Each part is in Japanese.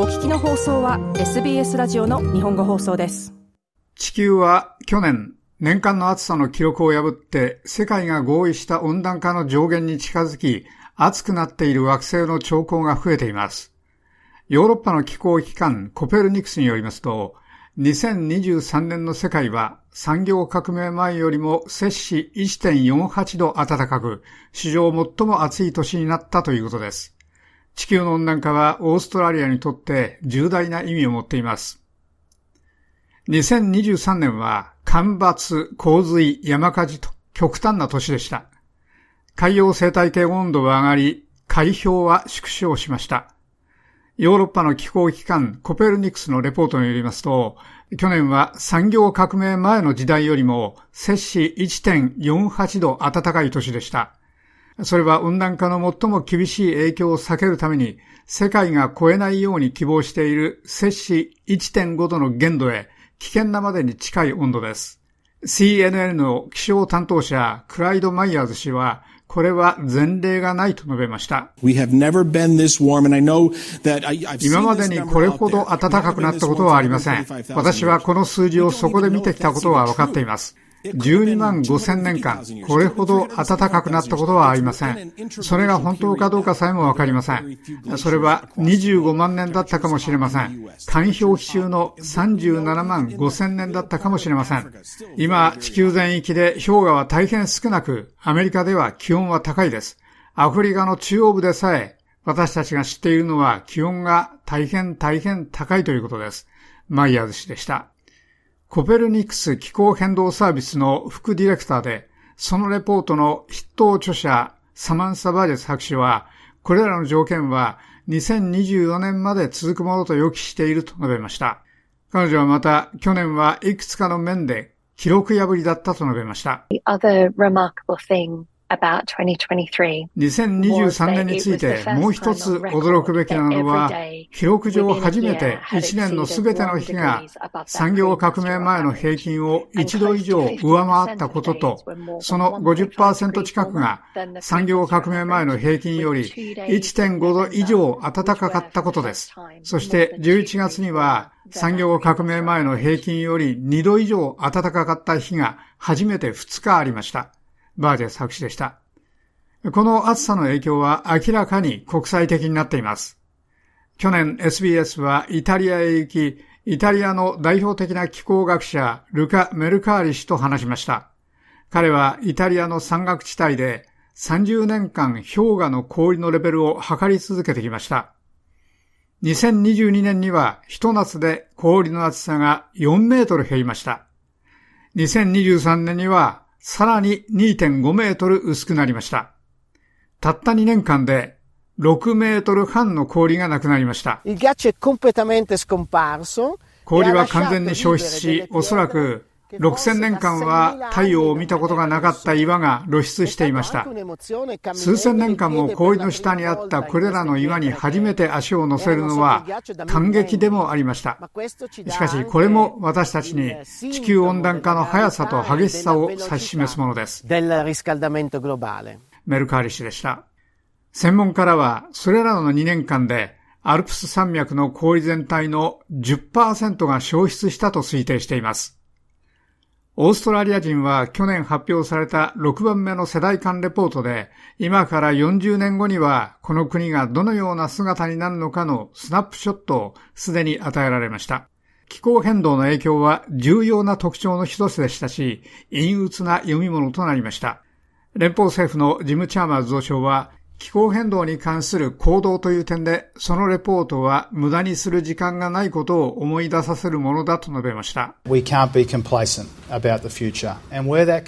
お聞きの放送は SBS ラジオの日本語放送です。地球は去年、年間の暑さの記録を破って世界が合意した温暖化の上限に近づき、暑くなっている惑星の兆候が増えています。ヨーロッパの気候機関コペルニクスによりますと、2023年の世界は産業革命前よりも摂氏1.48度暖かく、史上最も暑い年になったということです。地球の温暖化はオーストラリアにとって重大な意味を持っています。2023年は干ばつ、洪水、山火事と極端な年でした。海洋生態系温度は上がり、海氷は縮小しました。ヨーロッパの気候機関コペルニクスのレポートによりますと、去年は産業革命前の時代よりも摂氏1.48度暖かい年でした。それは温暖化の最も厳しい影響を避けるために世界が超えないように希望している摂氏1.5度の限度へ危険なまでに近い温度です。CNN の気象担当者クライド・マイヤーズ氏はこれは前例がないと述べました。今までにこれほど暖かくなったことはありません。私はこの数字をそこで見てきたことは分かっています。12万5千年間、これほど暖かくなったことはありません。それが本当かどうかさえもわかりません。それは25万年だったかもしれません。寒氷期中の37万5千年だったかもしれません。今、地球全域で氷河は大変少なく、アメリカでは気温は高いです。アフリカの中央部でさえ、私たちが知っているのは気温が大変大変高いということです。マイヤーズ氏でした。コペルニクス気候変動サービスの副ディレクターで、そのレポートの筆頭著者、サマンサ・バージェス博士は、これらの条件は2024年まで続くものと予期していると述べました。彼女はまた、去年はいくつかの面で記録破りだったと述べました。2023年についてもう一つ驚くべきなのは、記録上初めて1年のすべての日が産業革命前の平均を1度以上上回ったことと、その50%近くが産業革命前の平均より1.5度以上暖かかったことです。そして11月には産業革命前の平均より2度以上暖かかった日が初めて2日ありました。バージェス博士でした。この暑さの影響は明らかに国際的になっています。去年 SBS はイタリアへ行き、イタリアの代表的な気候学者ルカ・メルカーリ氏と話しました。彼はイタリアの山岳地帯で30年間氷河の氷のレベルを測り続けてきました。2022年には一夏で氷の厚さが4メートル減りました。2023年にはさらに2.5メートル薄くなりました。たった2年間で6メートル半の氷がなくなりました。氷は完全に消失し、おそらく6000年間は太陽を見たことがなかった岩が露出していました。数千年間も氷の下にあったこれらの岩に初めて足を乗せるのは感激でもありました。しかしこれも私たちに地球温暖化の速さと激しさを指し示すものです。メルカーリ氏でした。専門家らはそれらの2年間でアルプス山脈の氷全体の10%が消失したと推定しています。オーストラリア人は去年発表された6番目の世代間レポートで、今から40年後にはこの国がどのような姿になるのかのスナップショットをすでに与えられました。気候変動の影響は重要な特徴の一つでしたし、陰鬱な読み物となりました。連邦政府のジム・チャーマーズ増相は、気候変動に関する行動という点で、そのレポートは無駄にする時間がないことを思い出させるものだと述べました。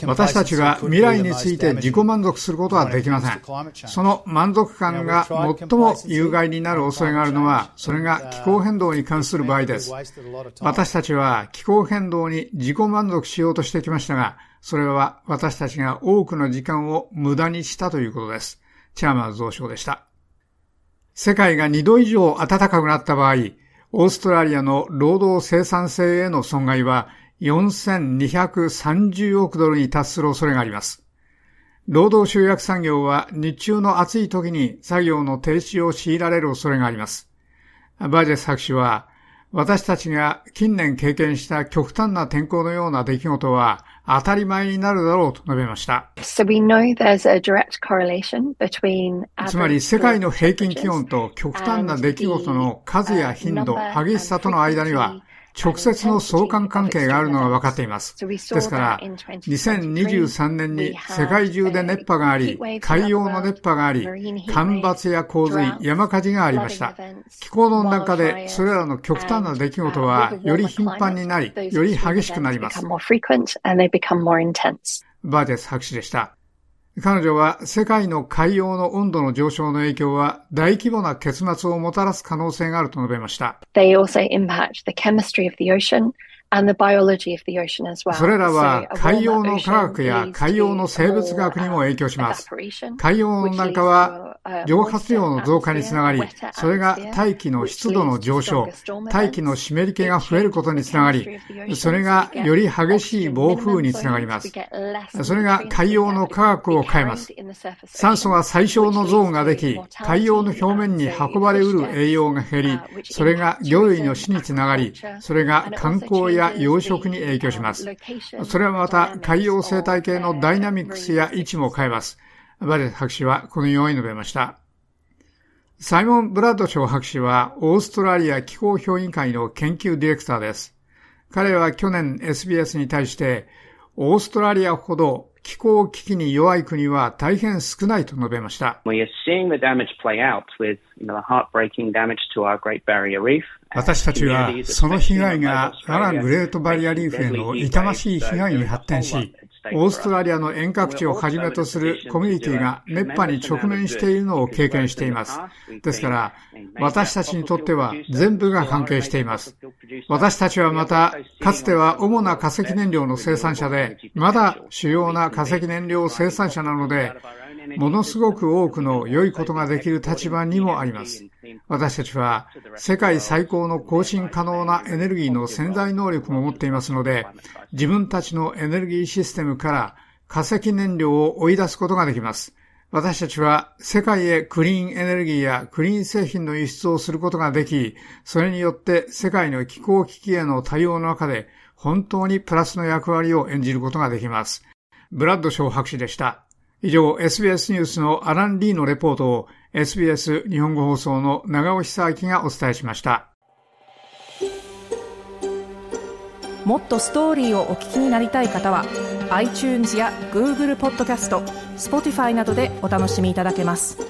私たちが未来について自己満足することはできません。その満足感が最も有害になる恐れがあるのは、それが気候変動に関する場合です。私たちは気候変動に自己満足しようとしてきましたが、それは私たちが多くの時間を無駄にしたということです。チャーマーズ増相でした。世界が2度以上暖かくなった場合、オーストラリアの労働生産性への損害は4230億ドルに達する恐れがあります。労働集約産業は日中の暑い時に作業の停止を強いられる恐れがあります。バージェス博士は、私たちが近年経験した極端な天候のような出来事は当たり前になるだろうと述べました。つまり世界の平均気温と極端な出来事の数や頻度、激しさとの間には直接の相関関係があるのが分かっています。ですから、2023年に世界中で熱波があり、海洋の熱波があり、干ばつや洪水、山火事がありました。気候の温暖化で、それらの極端な出来事は、より頻繁になり、より激しくなります。バーデス博士でした。彼女は世界の海洋の温度の上昇の影響は大規模な結末をもたらす可能性があると述べました。They also impact the chemistry of the ocean それらは海洋の科学や海洋の生物学にも影響します。海洋温暖化は蒸発量の増加につながり、それが大気の湿度の上昇、大気の湿り気が増えることにつながり、それがより激しい暴風につながります。それが海洋の科学を変えます。酸素が最小のゾーンができ、海洋の表面に運ばれうる栄養が減り、それが魚類の死につながり、それが観光やや養殖に影響します。それはまた海洋生態系のダイナミクスや位置も変えます。バレット博士はこのように述べました。サイモン・ブラッドショー博士はオーストラリア気候評議会の研究ディレクターです。彼は去年 SBS に対してオーストラリアほど気候危機に弱い国は大変少ないと述べました。私たちはその被害がアラン・グレートバリアリーフへの痛ましい被害に発展し、オーストラリアの遠隔地をはじめとするコミュニティが熱波に直面しているのを経験しています。ですから、私たちにとっては全部が関係しています。私たちはまた、かつては主な化石燃料の生産者で、まだ主要な化石燃料生産者なので、ものすごく多くの良いことができる立場にもあります。私たちは世界最高の更新可能なエネルギーの潜在能力も持っていますので、自分たちのエネルギーシステムから化石燃料を追い出すことができます。私たちは世界へクリーンエネルギーやクリーン製品の輸出をすることができ、それによって世界の気候危機への対応の中で本当にプラスの役割を演じることができます。ブラッドショー博士でした。以上、SBS ニュースのアラン・リーのレポートを SBS 日本語放送の長尾久明がお伝えしました。もっとストーリーをお聞きになりたい方は iTunes や Google ポッドキャスト Spotify などでお楽しみいただけます。